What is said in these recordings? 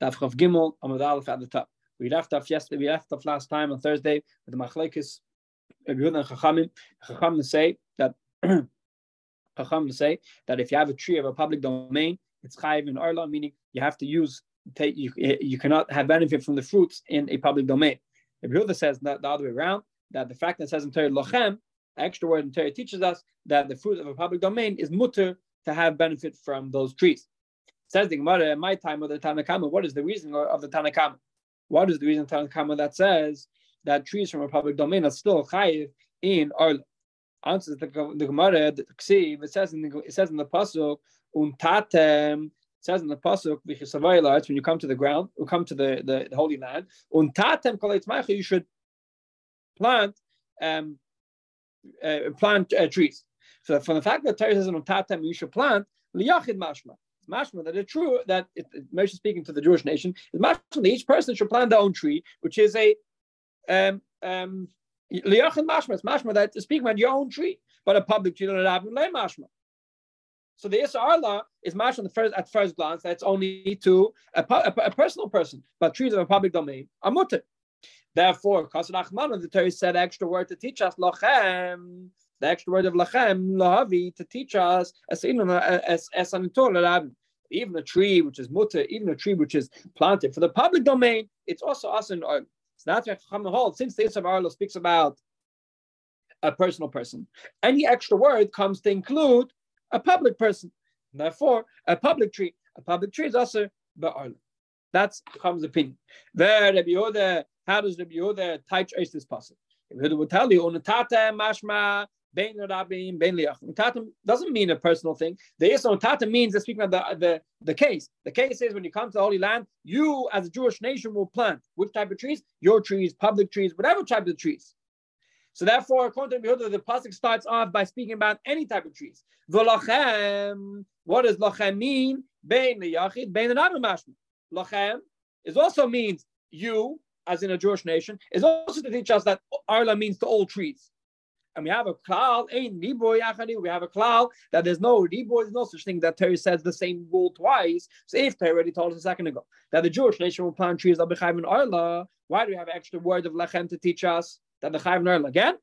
Daf Chav Gimel Amud Aleph at the top. We left off yesterday. We left off last time on Thursday with the Machlekes uh, Yehuda and Chachamim. Chachamim say that Chachamim say that if you have a tree of a public domain, it's chayiv in arla, meaning you have to use take you eh, you cannot have benefit from the fruits in a public domain. Yehuda says that the other way around that the fact that it says in Torah lochem, extra word in Torah teaches us that the fruit of a public domain is mutter to have benefit from those trees. Says the Gemara, in my time of the Tanakama, what is the reason of the Tanakama? What is the reason of the Tanakama that says that trees from a public domain are still chayiv in Arla? Answers the, the Gemara, the Ksiv, it says in the it says in the pasuk untatem. Says in the pasuk when you come to the ground, or come to the, the, the holy land, untatem you should plant um, uh, plant uh, trees. So from the fact that Torah says untatem you should plant liyachid mashma mashma that it's true that it, Moshe speaking to the Jewish nation is mashma that each person should plant their own tree, which is a um um mashma. It's mashma that speaking about your own tree, but a public tree have mashma. So the Isra law is mashma the first at first glance that's only to a, a, a, personal person, but trees of a public domain are mutter. Therefore, Kasad Achman, the Torah said extra word to teach us lochem the extra word of lachem lahavi to teach us as even a tree which is mutter, even a tree which is planted for the public domain, it's also us in So that's holds. Since the Yisrael Arlo speaks about a personal person, any extra word comes to include a public person. Therefore, a public tree, a public tree is also the Arlo. That's Chacham's opinion. How does Rabbi Yehuda teach this passage? Rabbi will tell you, mashma Bein Tatum doesn't mean a personal thing. The Yisrael Tatum means they're speaking about the, the, the case. The case is when you come to the Holy Land, you as a Jewish nation will plant which type of trees? Your trees, public trees, whatever type of trees. So therefore, according to Yehuda, the pasuk starts off by speaking about any type of trees. V'lachem, what does lachem mean? Bein liyachid, bein mashma. Lachem is also means you, as in a Jewish nation, is also to teach us that Arla means to all trees and we have a cloud, ain't niboy achadi. We have a cloud that there's no niboy, there's no such thing that Torah says the same rule twice. So if Torah already told us a second ago that the Jewish nation will plant trees of b'chayv and arla, why do we have extra word of lechem to teach us that the chayv and arla again?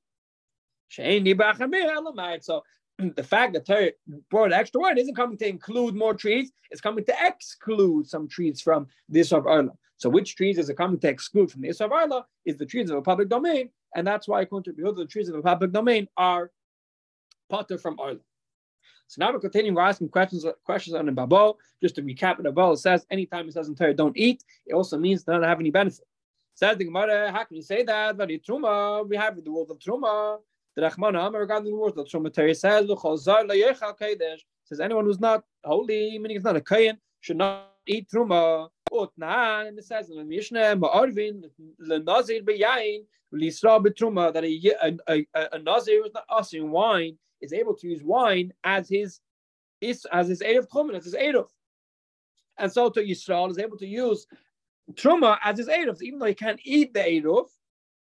So the fact that Torah brought an extra word isn't coming to include more trees; it's coming to exclude some trees from this of arla. So which trees is it coming to exclude from the Isra of Arla is the trees of a public domain, and that's why according to Behold, the trees of the public domain are potter from Arla. So now we're continuing, we're asking questions questions on the Babel. Just to recap the it says anytime it says in Torah don't eat, it also means don't have any benefit. Says the Gemara, how can you say that? But Truma, we have the word of Truma. The Rachmana regarding the word of Truma, Torah says, says anyone who's not holy, meaning it's not a Kayan, should not eat Truma. Utnan, and it says in the Mishnah, Ma'arvin, the Nazir beyain, Lisra betruma, that a, a, a, a Nazir not us in wine is able to use wine as his is as his Erev Chumen, as his Erev. And so to Yisrael is able to use Truma as his Erev, even though he can't eat the Erev,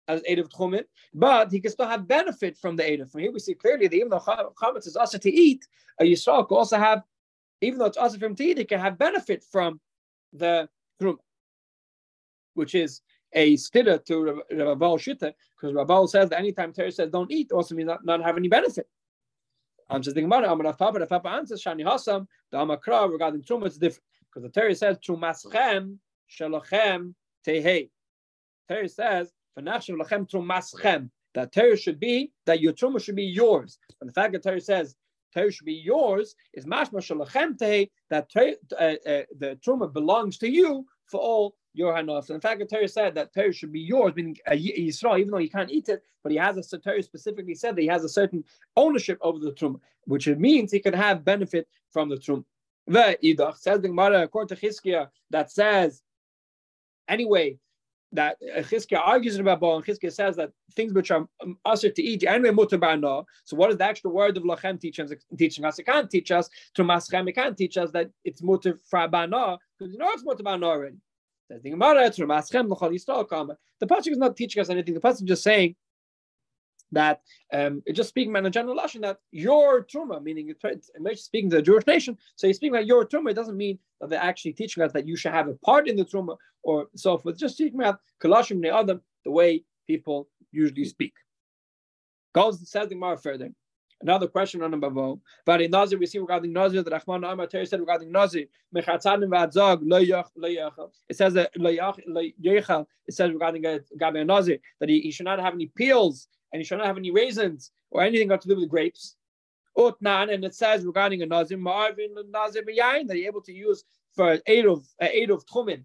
as Erev Chumen, but he can still have benefit from the Erev. From here we see clearly that even though Chametz is also to eat, a Yisrael can also have, even though it's also from to he can have benefit from the Truma, which is a stira to Rabal Shita, because Rabal says that anytime Torah says don't eat, also means not, not have any benefit. I'm just thinking about it. I'm Amar Papa, Papa answers Shani Hasam, the Amakra regarding Truma, it's different. Because the Torah says Trumaschem, Shalochem, Tehei. Torah says, Fanachim Lachem Trumaschem. That Torah should be, that your Truma should be yours. And the fact that Torah says Torah should be yours is mashma shalachem that uh, uh, the truma belongs to you for all your hanaf. In fact, the Torah said that Torah should be yours, meaning a Yisrael, even though he can't eat it, but he has a Torah specifically said that he has a certain ownership over the truma, which means he can have benefit from the truma. The idach says the Gemara according to Chizkiah that says anyway that Chizkiah argues about Baal, and Chizkiah says that things which are usher to eat, anyway, mutar So, what is the extra word of Lachem teaching, teaching us? It can't teach us to Maschem, it can't teach us that it's mutar frabana, because you know it's mutar already. The Pasuk is not teaching us anything. The Pasuk is just saying that um, just speaking about a general lashon that your truma, meaning it's speaking to the Jewish nation. So he's speaking about your truma. It doesn't mean that they're actually teaching us that you should have a part in the truma or so forth. Just speaking about kalashim adam, the way people usually speak. Goes says the Gemara further. Another question on Bavo. But in Nazir, we see regarding Nazir, the Rahman Amar Torah said regarding Nazir, Mechatzanim v'adzog lo yachal. It says that lo yachal. It says regarding Gabi Nazir that he, he should not have any peels and he should not have any raisins or anything got to do with grapes. Utnan, and it says regarding a nazir, ma'arvin nazir b'yayin that you're able to use for eight of uh, eight of tchumen.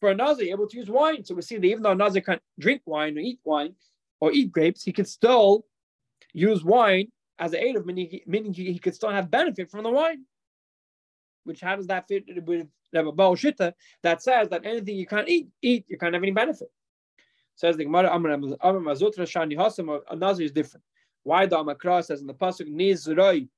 For a nazir, able to use wine. So we see that even though a nazir can't drink wine or eat wine or eat grapes, he could still use wine as an aid of meaning, meaning he, he could still have benefit from the wine. Which how does that fit with the Baal Shita that says that anything you can't eat, eat, you can't have any benefit. Says the Gemara, Amar Mar Zutra Shani Hasam, a Nazir is different. Why the Amakra says in the Pasuk, Nizroi,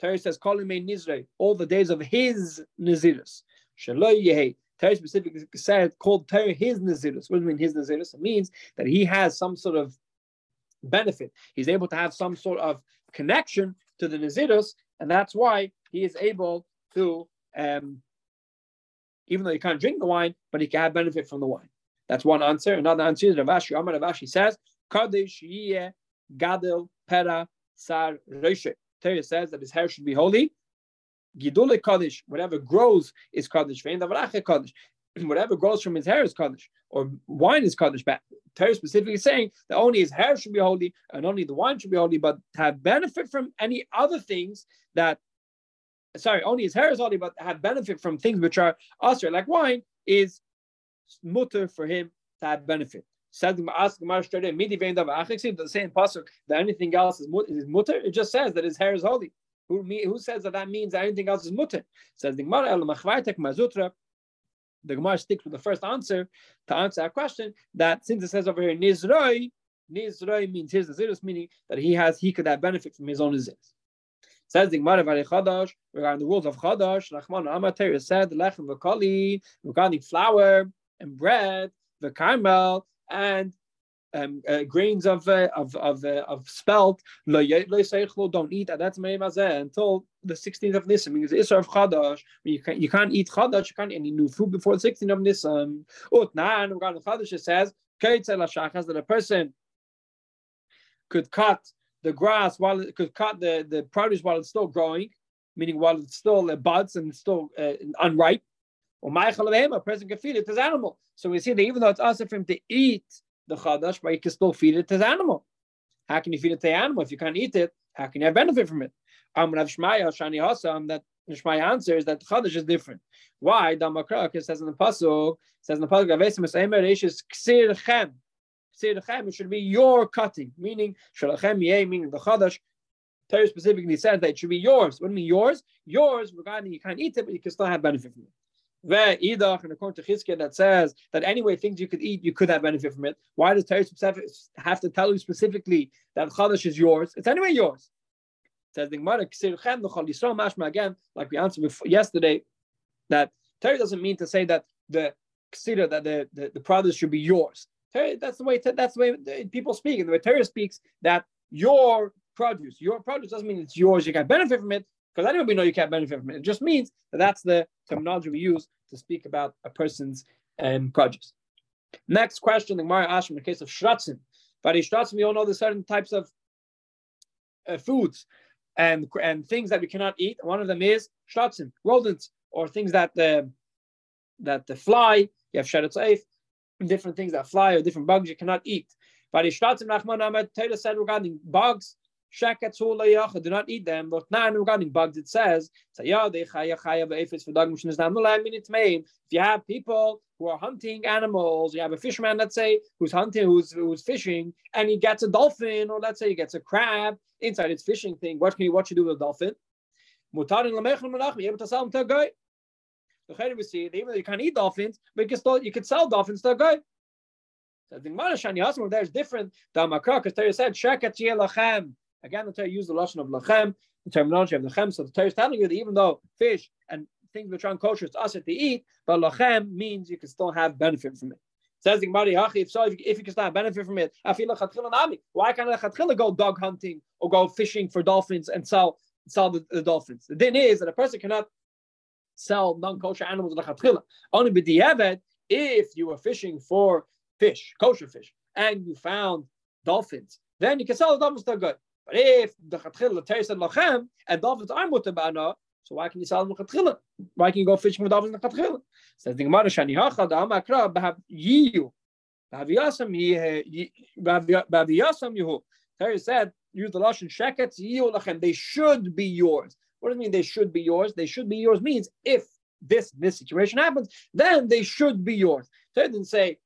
Torah says, call him Nizroi, all the days of his Nazirus. Shaloi Yehi. Torah specifically said, called Torah his Nazirus. What does it mean, his Nazirus? It means that he has some sort of benefit. He's able to have some sort of connection to the Nazirus, and that's why he is able to, um, even though he can't drink the wine, but he can have benefit from the wine. That's one answer. Another answer is Rav Ashi. Amar Rav Ashi says, Kadesh Yiyeh Gadel Pera Sar Roshe. Torah says that his hair should be holy. Gidule Kaddish, whatever grows is Kaddish. Kaddish. Whatever grows from his hair is Kaddish, or wine is Kaddish. But Torah specifically saying that only his hair should be holy and only the wine should be holy, but have benefit from any other things that, sorry, only his hair is holy, but have benefit from things which are usher, like wine, is mutter for him to have benefit. Said ask the same pasuk that anything else is, mutter. It just says that his hair is holy. Who, who says that that means that anything else is mutter? Says the Gemara el Mar Zutra. The Gemara sticks with the first answer to answer our question. That since it says over here nizroi, nizroi means his nazirus, meaning that he has he could have benefit from his own nazirus. Says the Gemara Chadash regarding the rules of Chadash. Rachman Amater said lechem v'kali regarding flour and bread, the caramel, and um, uh, grains of uh, of of uh, of spelt don't eat at that until the 16th of Nisan because Isra of Chadash you can't you can't eat Chadash you can't eat any new food before the 16th of Nisan. Utnan regarding Chadash it says that a person could cut the grass while it could cut the, the produce while it's still growing, meaning while it's still uh, buds and still uh, unripe. A person can feed it to his animal. So we see that even though it's also for him to eat the chadash, but he can still feed it to his animal. How can you feed it to the animal if you can't eat it? How can you have benefit from it? I'm gonna have Shmaya Shani Hasam that Shmaya answers that chadash is different. Why? Damakrak it says in the pasuk says in the pasuk Ksir Chem. Ksir Chem it should be your cutting, meaning Shalachem Yeh, meaning the chadash. Torah specifically says that it should be yours. What do you mean yours? Yours regarding you can't eat it, but you can still have benefit from it. And according to Chizkiah, that says that anyway, things you could eat, you could have benefit from it. Why does Torah have to tell you specifically that Chadash is yours? It's anyway yours. It says the mashma again, like we answered before, yesterday, that Torah doesn't mean to say that the Ksira, that the, the, the produce should be yours. that's the way that's the way people speak. And the way Torah speaks that your produce, your produce doesn't mean it's yours, you can benefit from it, because we know you can't benefit from it. It just means that that's the terminology we use to speak about a person's um, produce. Next question, the Gemara asked in the case of shratzim. But shratzim, we all know there's certain types of uh, foods and and things that we cannot eat. One of them is shratzim, rodents, or things that uh, that the fly. You have sheretz different things that fly or different bugs you cannot eat. But shratzim, Nachman Ahmed Taylor said regarding bugs, do not eat them. But now regarding bugs, it says, if you have people who are hunting animals, you have a fisherman, let's say, who's hunting, who's who's fishing, and he gets a dolphin, or let's say he gets a crab inside his fishing thing. What can you what you do with a dolphin? We see even though you can't eat dolphins, but you can still you can sell dolphins to a guy. So the Gemara Shani there is different. Makar, because Torah said, "Sheket lachem." Again, the Torah used the lashon of lachem, the terminology of lachem. So the Torah is telling you that even though fish and things which are kosher, it's us to eat, but lachem means you can still have benefit from it. Says the Gemara, if so, if, if you can start benefit from it, Why can't I go dog hunting or go fishing for dolphins and sell sell the, the dolphins? The thing is that a person cannot sell non-kosher animals lechatchila. Only with b'diavad if you were fishing for fish, kosher fish, and you found dolphins, then you can sell the dolphins to good. But if the chatchila teres and lachem and dolphins are mutabana, so why can you sell them chatchila? Why can you go fishing with dolphins in chatchila? Says the Gemara Shani Hacha the Amakra Bahav Yiyu. Baviyasam Baviyasam Yehu. Torah said, use the lashon shekets yiyu lachem. They should be yours. What does it mean? They should be yours. They should be yours means if this this situation happens, then they should be yours. Torah didn't say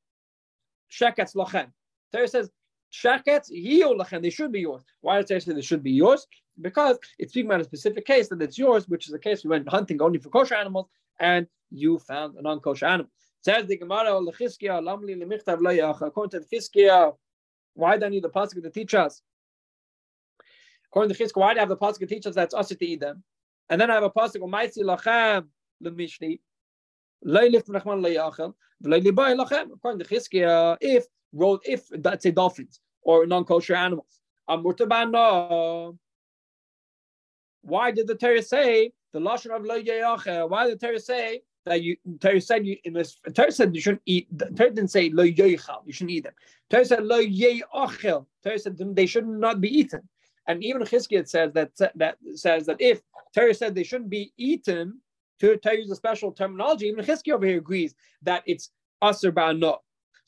shekets lachem. Torah says shekets yiyu lachem. They should be yours. Why does Torah say they should be yours? Because it's speaking about a specific case that it's yours, which is the case we went hunting only for kosher animals, and you found a non-kosher animal. Says the Gemara, Lechizkiya, Lamli lemichtav loyach. According to the why do I need the pasuk to teach us? According to Chizkiya, why do I have the pasuk to teach us that's us to eat them? And then I have a pasuk, lachem lemishni, loylif rachman loyachel, v'loylibay lachem. According to Chizkiya, if road, if that's a dolphins or non-kosher animals. Why did the Torah say the lashon of lo Why did the Torah say that you Torah said you in this Torah said you shouldn't eat. The Torah didn't say lo yoichal. You shouldn't eat them. Torah said lo yeachel. Torah said they should not be eaten. And even Chizkiah says that that says that if Torah said they shouldn't be eaten, to, to use a special terminology, even Chizkiah over here agrees that it's aser ba'ano.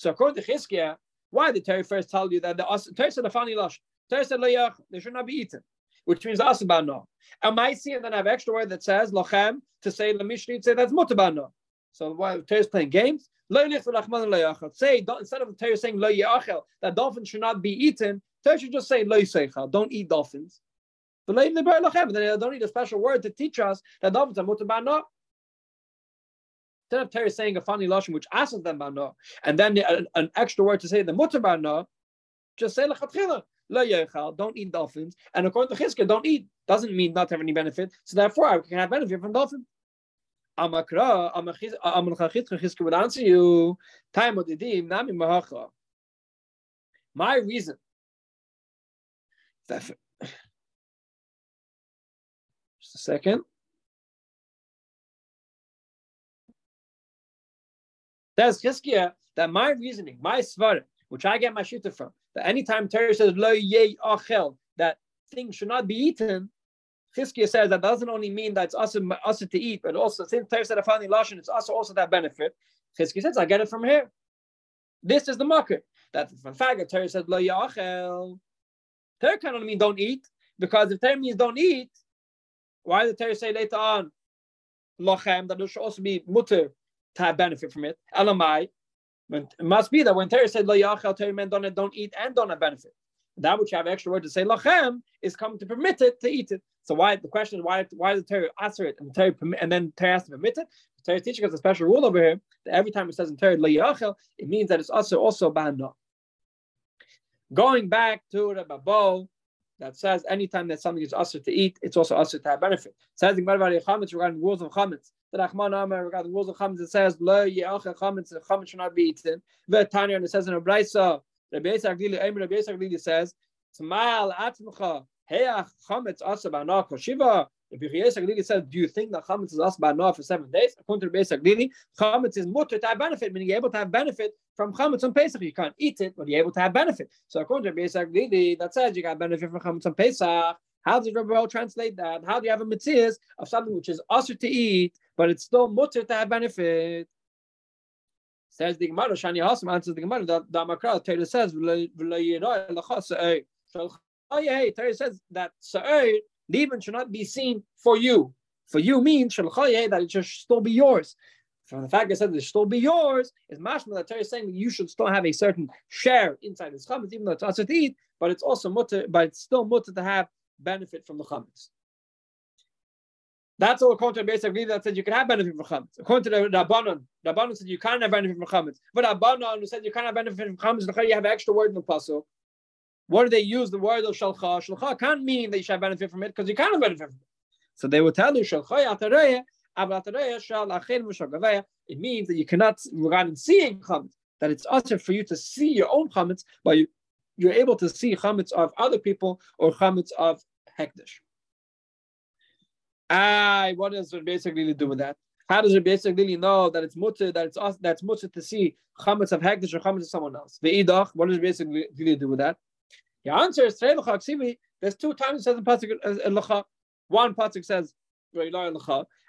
So according to Chizkiah, why did Torah first tell you that the Torah said the funny lush? Torah said lo they should not be eaten which means asabano. And I see, and then I have extra word that says lochem to say the lemishni, say that's mutabano. So why is playing games, say instead of the Torah saying lo that dolphins should not be eaten, Torah should just say lo don't eat dolphins. But then they don't need a special word to teach us that dolphins are mutabano. Instead of Torah saying a funny lashon which asks them bano, and then an, an extra word to say the mutabano, just say lechatchila don't eat dolphins. And according to Chizkiah, don't eat. Doesn't mean not have any benefit. So therefore, I can have benefit from dolphins. Amakra, Chizkiah would answer you, time of the dim, nami mahacha. My reason. Just a second. That's Chizkiah that my reasoning, my svarah, which I get my shita from, that anytime Torah says lo ye achel, that things should not be eaten, Chizkiah says that doesn't only mean that it's also, also to eat, but also since Torah said funny lashon, it's also also that benefit. Chizkiah says, I get it from here. This is the market. That from fact Torah says lo achel. Torah can only mean don't eat, because if Torah means don't eat, why did Torah say later on lochem that there should also be mutter to benefit from it? Elamai, it must be that when Torah said lo yachal, Torah meant don't, don't eat and don't have benefit. That which you have extra word to say lachem is coming to permit it to eat it. So why the question is why why does Torah answer it and Torah permit, and then Torah has to permit it? Torah teaching us a special rule over here that every time it says in Torah it means that it's also also ba'ana. Going back to the Babo, that says anytime that something is usher to eat, it's also usher to have benefit. It says chametz regarding rules of chametz. The Rahman Amar regarding the rules of chametz, it says lo ye'acha chametz, chametz should not be eaten. Tanya, and it says in a brayso, Rabbi Yisrael Glili, Rabbi Yisrael Glili says, Tmal atmcha heach chametz asa ba'na koshiva. Rabbi says, do you think that chametz is asa ba'na for seven days? According to Rabbi Yisrael chametz is mutter to have benefit, meaning you're able to have benefit from chametz on Pesach. You can't eat it, but you're able to have benefit. So according to Rabbi Yisrael that says you got benefit from chametz on Pesach. How does Rabbi translate that? How do you have a mitzvah of something which is also to eat, but it's still mutter to have benefit? Says the Gemara, Shani Hasim answers the Gemara, the Makra, Torah says, Torah says that Sa'ir, even should not be seen for you. For you means that it should still be yours. From the fact that it says it should still be yours, is mashma that Torah is saying that you should still have a certain share inside this chametz, even though it's also to eat, but it's also mutter, but it's still mutter to have benefit from the chametz. That's all according to the basic that said you can have benefit from chametz. According to the Rabbanon, Rabbanon said you can't have benefit from chametz. But Rabbanon who said you can't have benefit from chametz, you have extra word in the pasuk. What do they use the word of shalcha? Shalcha can't mean that you should benefit from it because you can't benefit from it. So they will tell you shalcha atareye, it means that you cannot, regarding seeing chametz, that it's usher for you to see your own chametz, but you, you're able to see chametz of other people or chametz of hekdesh. Ah, what does basically do with that? How does it basically know that it's mutter that it's us that's mutter to see chametz of hekdesh or chametz of someone else? The idach, what does it basically do with that? The answer is there's two times it says in pasuk uh, One pasuk says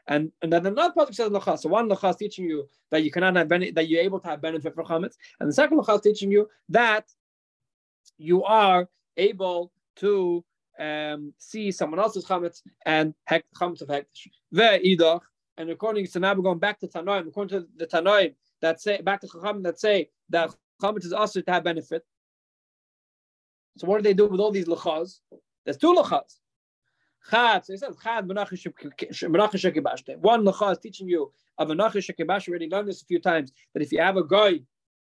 and and then another pasuk says lacha. So one lacha is teaching you that you cannot have benefit, that you're able to have benefit from chametz, and the second lacha is teaching you that you are able to um, see someone else's chametz and hek, chametz of hektish. Ve'idach, and according to now we're going back to Tanoim, according to the Tanoim that say back to Chacham that say that chametz is also to have benefit. So what do they do with all these lachas? There's two lachas. Chad, so he says Chad menachas One lacha is teaching you of a nachas shekibash. Already learned this a few times that if you have a guy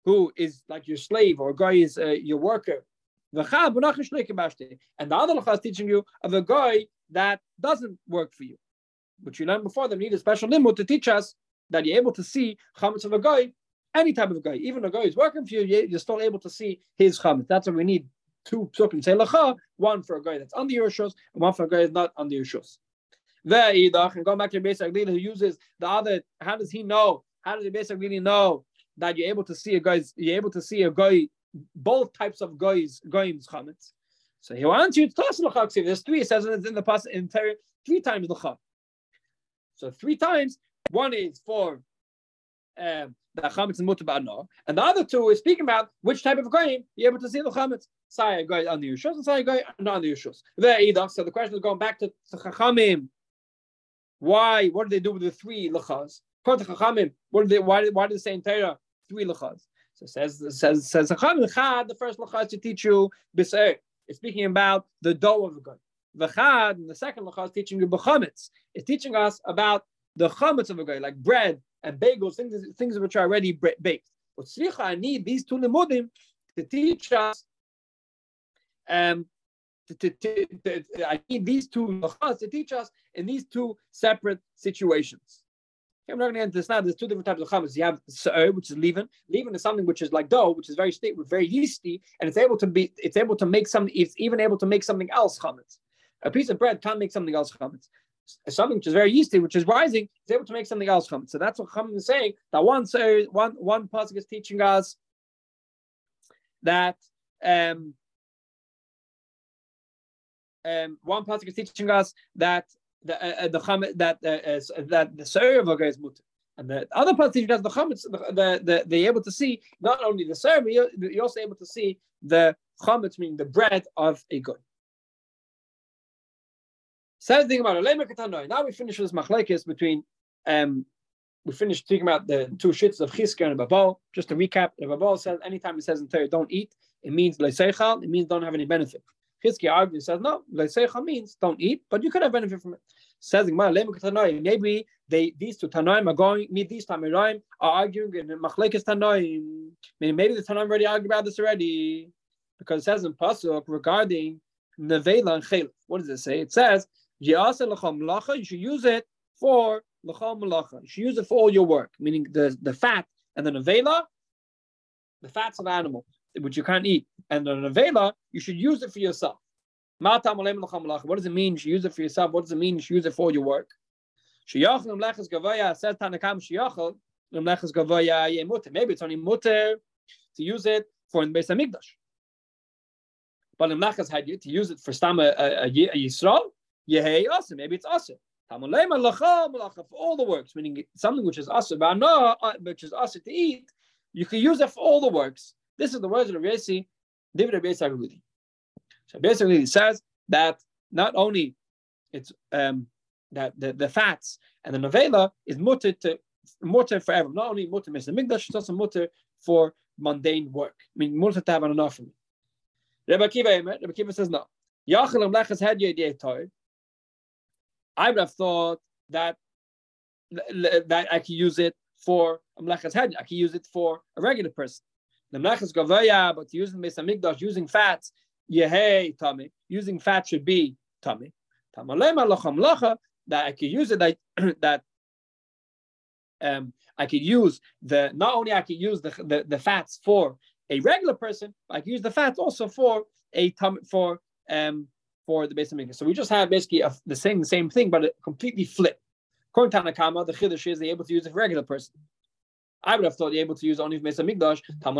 who is like your slave or a guy is uh, your worker and the other lacha is teaching you of a guy that doesn't work for you. Which you learned before, they need a special limud to teach us that you're able to see chametz of a guy, any type of guy, even a guy who's working for you, you're still able to see his chametz. That's what we need two psukim say lacha, one for a guy that's under your shus, and one for a guy that's not under your shus. And going back to your basic leader who uses the other, how does he know? How does he basically know that you're able to see a guy's, you're able to see a guy both types of guys goyim's chametz. So he wants you to toss l'chak. There's three. It says in the past entire three times l'chak. So three times. One is for um, the chametz and mutar and the other two is speaking about which type of goyim you're able to see the chametz. Say a guy on the yushus and say a guy not on the yushus. So the question is going back to, to chachamim. Why? What do they do with the three lachas? According to chachamim, what do they? Why? Why do they say in Torah three lachas? So says says says the first lacha to teach you biser. It's speaking about the dough of the gun. V'chad, and the second lacha is teaching you b'chametz. It's teaching us about the chametz of a guy, like bread and bagels, things things which are already baked. But tzricha, I need these two limudim to teach us. Um, to, to, to, I need these two lachas to teach us in these two separate situations. I'm not going to into this now. There's two different types of chametz. You have sa'ir, which is leaven. Leaven is something which is like dough, which is very sta- very yeasty, and it's able to be, it's able to make something. It's even able to make something else chametz. A piece of bread can't make something else chametz. Something which is very yeasty, which is rising, is able to make something else chametz. So that's what chametz is saying. That one sa'ir, one one pasuk is teaching us that um, um, one pasuk is teaching us that the uh, uh the chametz that uh, uh, that the serve is mutter. And the other part teaches the chametz, the, the, the, they're able to see not only the serve, you're, you're also able to see the chametz, meaning the bread of a good. Same thing about it. Now we finish this machlekes between um, we finished speaking about the two shits of Chizkiah and Babal. Just to recap, the Babal says anytime it says in Torah don't eat, it means it means don't have any benefit. Chizkiah argues says no, leiseichal means don't eat, but you could have benefit from it. Says maybe they these two Tanoim are going me these Tanoim are arguing in Machlekes. Meaning maybe the Tanoim already argued about this already. Because it says in Pasuk regarding Nevela and Chel. What does it say? It says, you should use it for Malacha. You should use it for all your work, meaning the, the fat and the Nevela, the fats of animal which you can't eat. And the Nevela, you should use it for yourself. What does it mean? You use it for yourself. What does it mean? You use it for your work. Maybe it's only mutter to use it for in Beis Hamikdash. But in Mlechas had to use it for stam a, a, a Yisrael. Awesome. Maybe it's awesome. For all the works, meaning something which is asa, which is asa to eat, you can use it for all the works. This is the words of the Resi, David Rabbi so basically, it says that not only it's um, that the, the fats and the novela is mutter to mutter forever. Not only mutter Mr. Migdash, it's also mutter for mundane work. I mean, mutter to have an me. Rebbe Kiva, Rebbe Kiva says no. I would have thought that that I could use it for. I could use it for a regular person. The Amlechas Gavaya, but using Mr. Migdash, using fats, Yehei tummy. Using fat should be tummy. Tamalema lacham lacha that I could use it that that um, I could use the not only I could use the, the, the fats for a regular person, I could use the fats also for a for um for the base of So we just have basically a, the same same thing, but completely flip. According to Tanakama, the chiddush is they're able to use it for regular person. I would have thought you're able to use only for Mesa Migdash, uh, uh,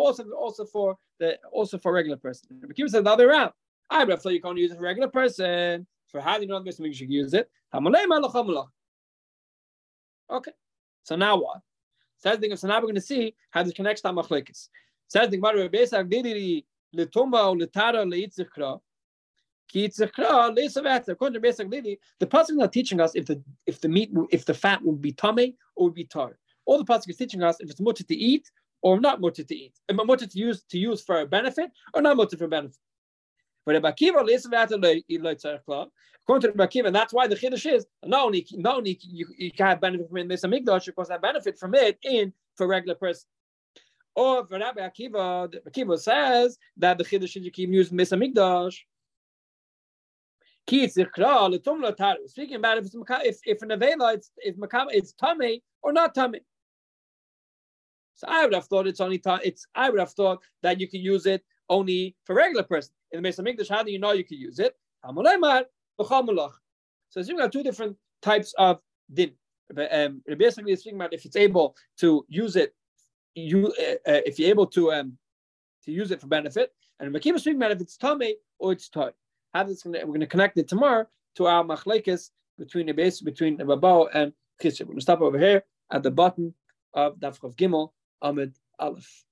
also also for the also for regular person. But Kiva said the other way. I would have thought you can't use it for regular person. For how do you know Mesa Migdash you use it? Okay. So now what? Says so now we're going to see how this connects to Machlekes. Says the Gemara Rebbe Didiri Lituma or Litara Leitzikra. The pasuk is not teaching us if the if the meat if the fat would be tummy or would be tar. All the pasuk is teaching us if it's mutter to eat or not mutter to eat, if mutter to use to use for a benefit or not mutter for benefit. But Rabbi Akiva according to Rabbi Akiva, that's why the chiddush is not only not only you, you can have benefit from this amigdash, you can have benefit from it in for regular person. Or for Rabbi Akiva, Akiva says that the chiddush is you keep using this amigdash. Speaking about if it's if if an avela it's if it's tummy or not tummy. So I would have thought it's only it's I would have thought that you can use it only for regular person. In the Mesa Mikdash, how do you know you can use it? So you have two different types of din. Um, basically, speaking about if it's able to use it, you uh, uh, if you're able to um to use it for benefit, and Makiva speaking about if it's tummy or it's toy how this we're going to connect it tomorrow to our machlekes between the base between Rabao and Chisha. We're going to stop over here at the bottom of Daf Gimel Amid Aleph.